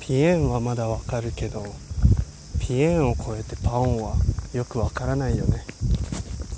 ピエンはまだわかるけどピエンを超えてパオンはよくわからないよね。